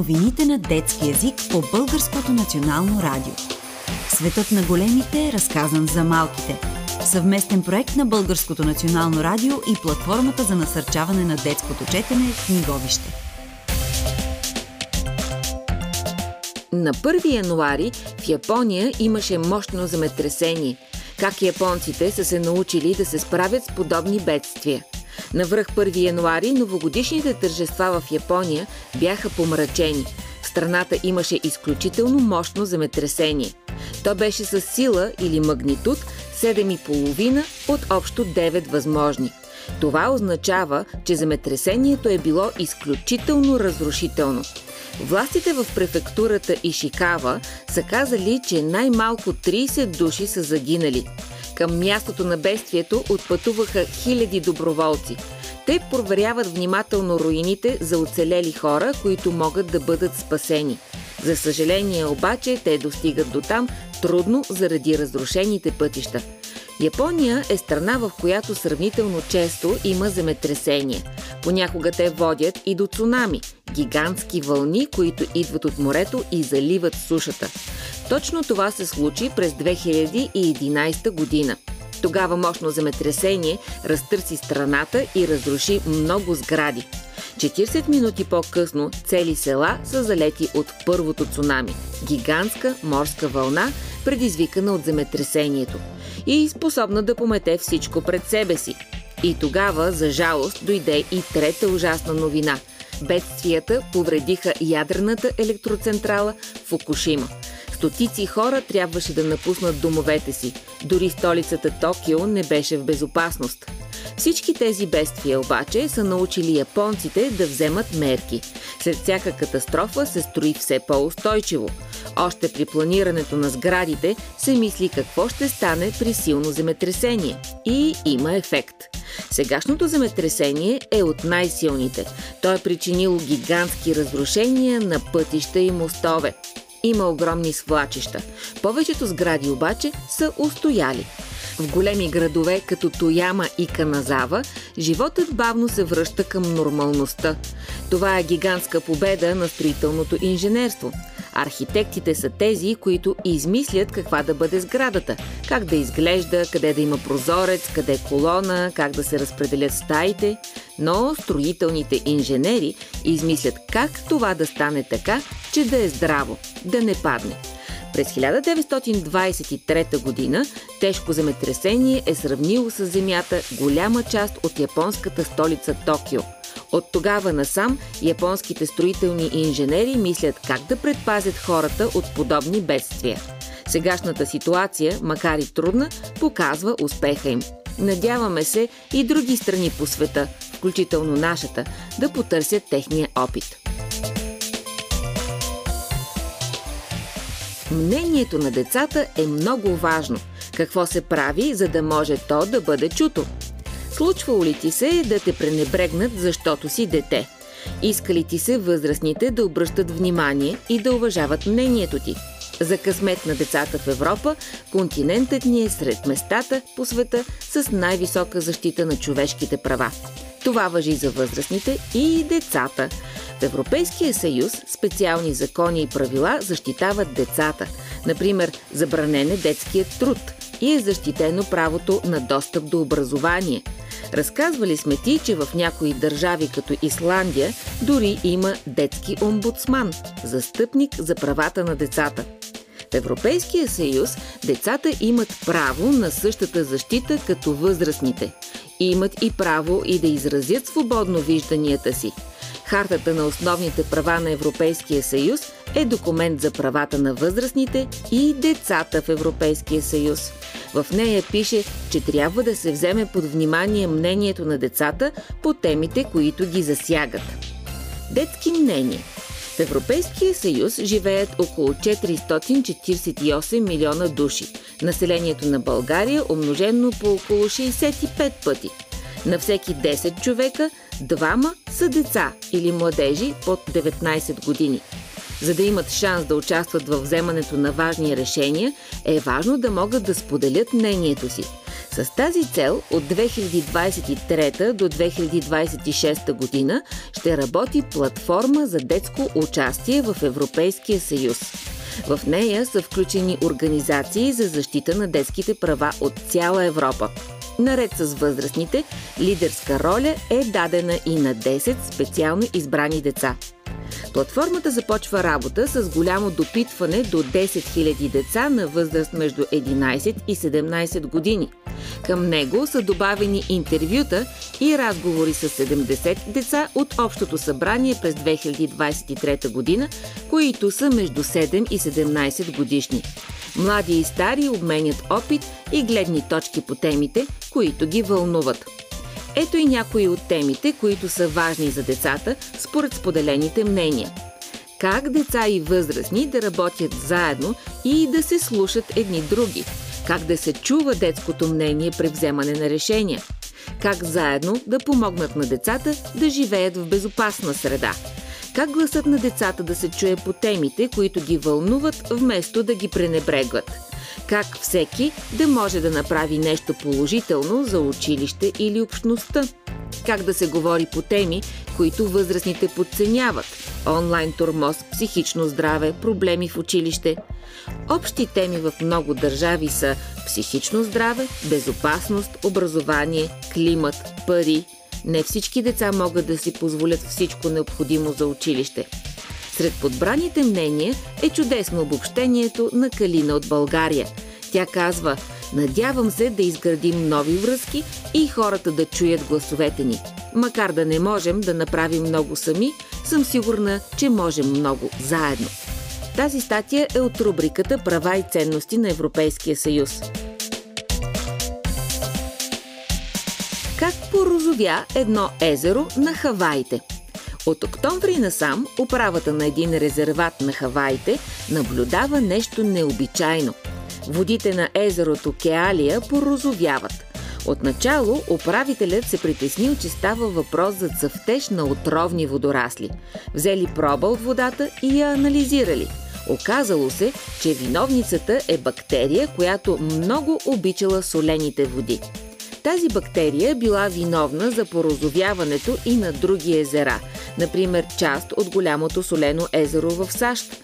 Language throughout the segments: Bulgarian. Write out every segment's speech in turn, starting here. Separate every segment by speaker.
Speaker 1: Новините на детски язик по Българското национално радио. Светът на големите е разказан за малките. Съвместен проект на Българското национално радио и платформата за насърчаване на детското четене в Книговище.
Speaker 2: На 1 януари в Япония имаше мощно земетресение. Как японците са се научили да се справят с подобни бедствия – на връх 1 януари новогодишните тържества в Япония бяха помрачени. В страната имаше изключително мощно земетресение. То беше с сила или магнитуд 7,5 от общо 9 възможни. Това означава, че земетресението е било изключително разрушително. Властите в префектурата Ишикава са казали, че най-малко 30 души са загинали. Към мястото на бедствието отпътуваха хиляди доброволци. Те проверяват внимателно руините за оцелели хора, които могат да бъдат спасени. За съжаление обаче те достигат до там трудно заради разрушените пътища. Япония е страна, в която сравнително често има земетресения. Понякога те водят и до цунами – гигантски вълни, които идват от морето и заливат сушата. Точно това се случи през 2011 година. Тогава мощно земетресение разтърси страната и разруши много сгради. 40 минути по-късно цели села са залети от първото цунами – гигантска морска вълна, предизвикана от земетресението и способна да помете всичко пред себе си. И тогава, за жалост, дойде и трета ужасна новина. Бедствията повредиха ядрената електроцентрала Фукушима – Стотици хора трябваше да напуснат домовете си. Дори столицата Токио не беше в безопасност. Всички тези бедствия обаче са научили японците да вземат мерки. След всяка катастрофа се строи все по-устойчиво. Още при планирането на сградите се мисли какво ще стане при силно земетресение. И има ефект. Сегашното земетресение е от най-силните. То е причинило гигантски разрушения на пътища и мостове. Има огромни свлачища. Повечето сгради обаче са устояли. В големи градове като Тояма и Каназава, животът бавно се връща към нормалността. Това е гигантска победа на строителното инженерство. Архитектите са тези, които измислят каква да бъде сградата, как да изглежда, къде да има прозорец, къде колона, как да се разпределят стаите. Но строителните инженери измислят как това да стане така, че да е здраво, да не падне. През 1923 година тежко земетресение е сравнило с Земята голяма част от японската столица Токио. От тогава насам японските строителни инженери мислят как да предпазят хората от подобни бедствия. Сегашната ситуация, макар и трудна, показва успеха им. Надяваме се и други страни по света, включително нашата, да потърсят техния опит. Мнението на децата е много важно. Какво се прави, за да може то да бъде чуто? Случвало ли ти се да те пренебрегнат, защото си дете? Иска ли ти се възрастните да обръщат внимание и да уважават мнението ти? За късмет на децата в Европа, континентът ни е сред местата по света с най-висока защита на човешките права. Това въжи за възрастните и децата. В Европейския съюз специални закони и правила защитават децата. Например, забранен е детският труд и е защитено правото на достъп до образование. Разказвали сме ти, че в някои държави като Исландия дори има детски омбудсман, застъпник за правата на децата. В Европейския съюз децата имат право на същата защита като възрастните. Имат и право и да изразят свободно вижданията си – Хартата на основните права на Европейския съюз е документ за правата на възрастните и децата в Европейския съюз. В нея пише, че трябва да се вземе под внимание мнението на децата по темите, които ги засягат. Детски мнения В Европейския съюз живеят около 448 милиона души. Населението на България умножено по около 65 пъти. На всеки 10 човека Двама са деца или младежи под 19 години. За да имат шанс да участват в вземането на важни решения, е важно да могат да споделят мнението си. С тази цел от 2023 до 2026 година ще работи платформа за детско участие в Европейския съюз. В нея са включени организации за защита на детските права от цяла Европа. Наред с възрастните, лидерска роля е дадена и на 10 специално избрани деца. Платформата започва работа с голямо допитване до 10 000 деца на възраст между 11 и 17 години. Към него са добавени интервюта и разговори с 70 деца от Общото събрание през 2023 година, които са между 7 и 17 годишни. Млади и стари обменят опит и гледни точки по темите, които ги вълнуват. Ето и някои от темите, които са важни за децата, според споделените мнения. Как деца и възрастни да работят заедно и да се слушат едни други. Как да се чува детското мнение при вземане на решения. Как заедно да помогнат на децата да живеят в безопасна среда. Как гласът на децата да се чуе по темите, които ги вълнуват, вместо да ги пренебрегват – как всеки да може да направи нещо положително за училище или общността. Как да се говори по теми, които възрастните подценяват – онлайн турмоз, психично здраве, проблеми в училище. Общи теми в много държави са психично здраве, безопасност, образование, климат, пари. Не всички деца могат да си позволят всичко необходимо за училище – сред подбраните мнения е чудесно обобщението на Калина от България. Тя казва Надявам се да изградим нови връзки и хората да чуят гласовете ни. Макар да не можем да направим много сами, съм сигурна, че можем много заедно. Тази статия е от рубриката Права и ценности на Европейския съюз. Порозовя едно езеро на Хаваите – от октомври насам управата на един резерват на Хаваите наблюдава нещо необичайно. Водите на езерото Кеалия порозовяват. Отначало управителят се притеснил, че става въпрос за цъфтеж на отровни водорасли. Взели проба от водата и я анализирали. Оказало се, че виновницата е бактерия, която много обичала солените води. Тази бактерия била виновна за порозовяването и на други езера, например част от голямото солено езеро в САЩ.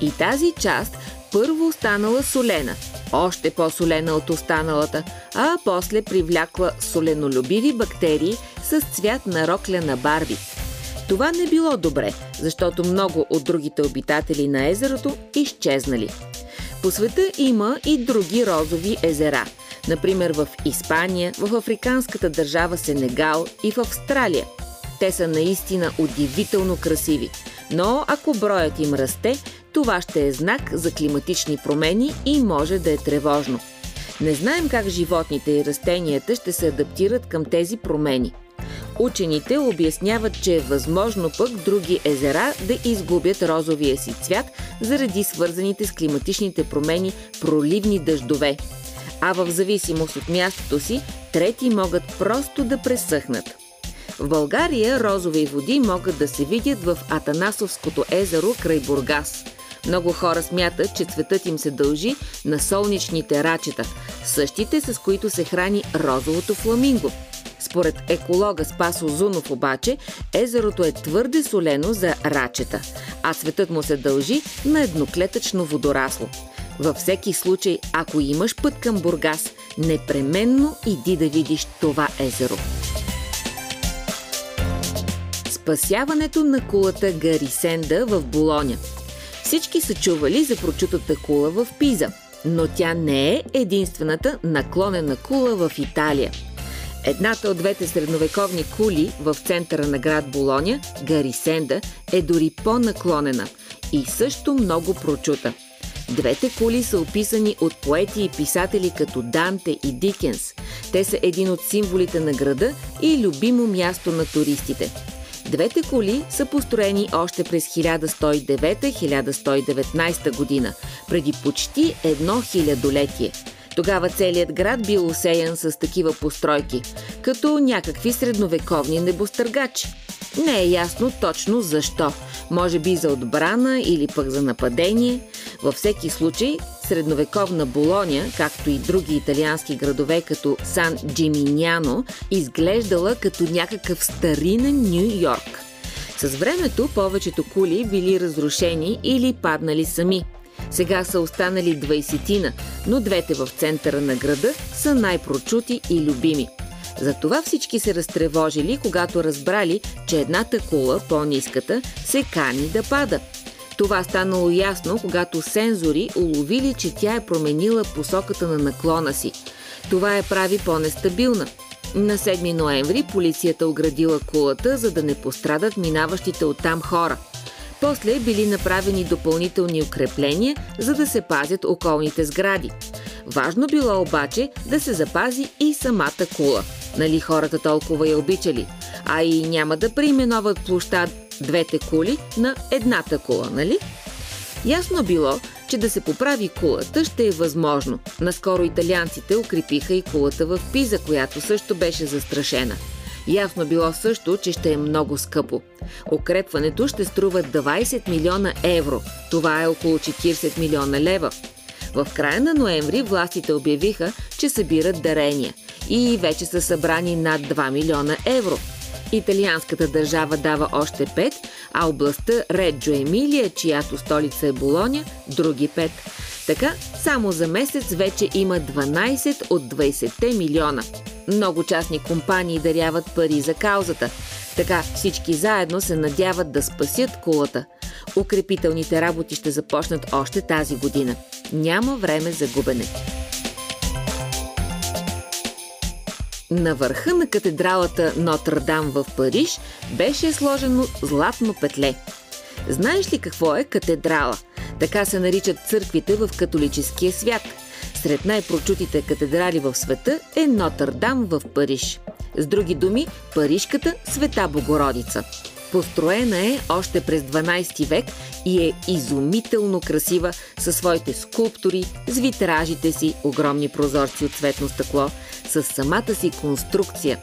Speaker 2: И тази част първо станала солена, още по-солена от останалата, а после привлякла соленолюбиви бактерии с цвят на рокля на Барби. Това не било добре, защото много от другите обитатели на езерото изчезнали. По света има и други розови езера – например в Испания, в африканската държава Сенегал и в Австралия. Те са наистина удивително красиви, но ако броят им расте, това ще е знак за климатични промени и може да е тревожно. Не знаем как животните и растенията ще се адаптират към тези промени. Учените обясняват, че е възможно пък други езера да изгубят розовия си цвят заради свързаните с климатичните промени проливни дъждове – а в зависимост от мястото си, трети могат просто да пресъхнат. В България розови води могат да се видят в Атанасовското езеро край Бургас. Много хора смятат, че цветът им се дължи на солнечните рачета, същите с които се храни розовото фламинго. Според еколога Спас Озунов обаче, езерото е твърде солено за рачета, а цветът му се дължи на едноклетъчно водорасло. Във всеки случай, ако имаш път към Бургас, непременно иди да видиш това езеро. Спасяването на кулата Гарисенда в Болоня. Всички са чували за прочутата кула в Пиза, но тя не е единствената наклонена кула в Италия. Едната от двете средновековни кули в центъра на град Болоня, Гарисенда, е дори по-наклонена и също много прочута – Двете кули са описани от поети и писатели като Данте и Дикенс. Те са един от символите на града и любимо място на туристите. Двете коли са построени още през 1109-1119 година, преди почти едно хилядолетие. Тогава целият град бил усеян с такива постройки, като някакви средновековни небостъргачи. Не е ясно точно защо. Може би за отбрана или пък за нападение. Във всеки случай, Средновековна Болоня, както и други италиански градове като Сан Джиминяно, изглеждала като някакъв старинен Нью Йорк. С времето повечето кули били разрушени или паднали сами. Сега са останали двайсетина, но двете в центъра на града са най-прочути и любими. Затова всички се разтревожили, когато разбрали, че едната кула, по-ниската, се кани да пада – това станало ясно, когато сензори уловили, че тя е променила посоката на наклона си. Това я прави по-нестабилна. На 7 ноември полицията оградила кулата, за да не пострадат минаващите оттам хора. После били направени допълнителни укрепления, за да се пазят околните сгради. Важно било обаче да се запази и самата кула. Нали хората толкова я обичали? А и няма да преименоват площад двете кули на едната кула, нали? Ясно било, че да се поправи кулата ще е възможно. Наскоро италианците укрепиха и кулата в Пиза, която също беше застрашена. Ясно било също, че ще е много скъпо. Укрепването ще струва 20 милиона евро. Това е около 40 милиона лева. В края на ноември властите обявиха, че събират дарения и вече са събрани над 2 милиона евро – Италианската държава дава още 5, а областта Реджо Емилия, чиято столица е Болоня, други 5. Така, само за месец вече има 12 от 20 милиона. Много частни компании даряват пари за каузата. Така всички заедно се надяват да спасят кулата. Укрепителните работи ще започнат още тази година. Няма време за губене. На върха на катедралата Нотр-Дам в Париж беше сложено златно петле. Знаеш ли какво е катедрала? Така се наричат църквите в католическия свят. Сред най-прочутите катедрали в света е Нотр-Дам в Париж. С други думи, Парижката Света Богородица. Построена е още през 12 век и е изумително красива със своите скулптури, с витражите си, огромни прозорци от цветно стъкло, с самата си конструкция.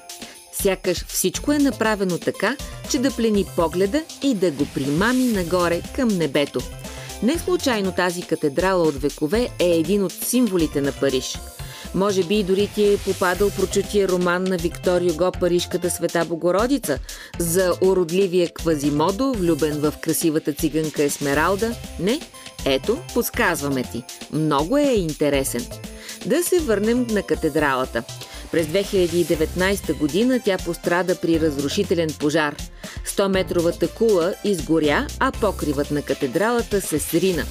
Speaker 2: Сякаш всичко е направено така, че да плени погледа и да го примами нагоре към небето. Не случайно тази катедрала от векове е един от символите на Париж – може би дори ти е попадал прочутия роман на Виктор Юго «Парижката света Богородица» за уродливия Квазимодо, влюбен в красивата циганка Есмералда? Не? Ето, подсказваме ти. Много е интересен. Да се върнем на катедралата. През 2019 година тя пострада при разрушителен пожар. 100-метровата кула изгоря, а покривът на катедралата се срина.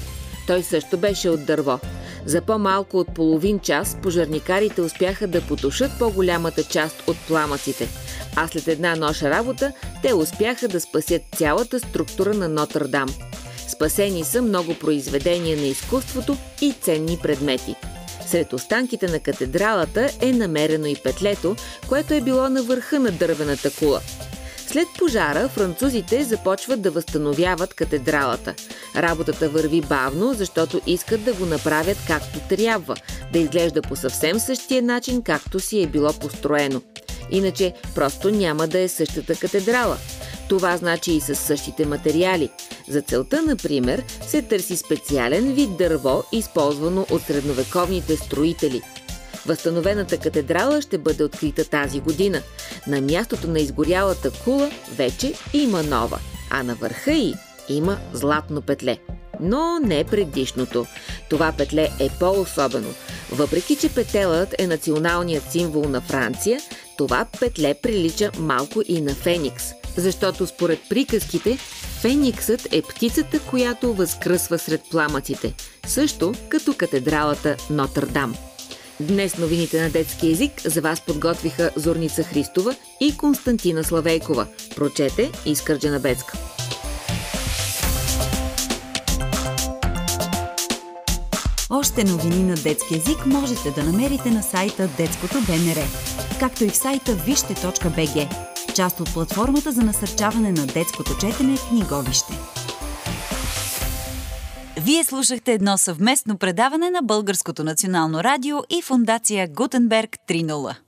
Speaker 2: Той също беше от дърво. За по-малко от половин час пожарникарите успяха да потушат по-голямата част от пламъците, а след една ноша работа те успяха да спасят цялата структура на Нотр-Дам. Спасени са много произведения на изкуството и ценни предмети. Сред останките на катедралата е намерено и петлето, което е било на върха на дървената кула – след пожара французите започват да възстановяват катедралата. Работата върви бавно, защото искат да го направят както трябва, да изглежда по съвсем същия начин, както си е било построено. Иначе просто няма да е същата катедрала. Това значи и с същите материали. За целта, например, се търси специален вид дърво, използвано от средновековните строители – Възстановената катедрала ще бъде открита тази година. На мястото на изгорялата кула вече има нова, а на върха й има златно петле. Но не предишното. Това петле е по-особено. Въпреки, че петелът е националният символ на Франция, това петле прилича малко и на Феникс, защото според приказките Фениксът е птицата, която възкръсва сред пламъците, също като катедралата Нотр-Дам. Днес новините на детски език за вас подготвиха Зорница Христова и Константина Славейкова. Прочете Искърджена Бецка.
Speaker 1: Още новини на детски език можете да намерите на сайта Детското БНР, както и в сайта вижте.бг, част от платформата за насърчаване на детското четене книговище. Вие слушахте едно съвместно предаване на Българското национално радио и фундация Гутенберг 3.0.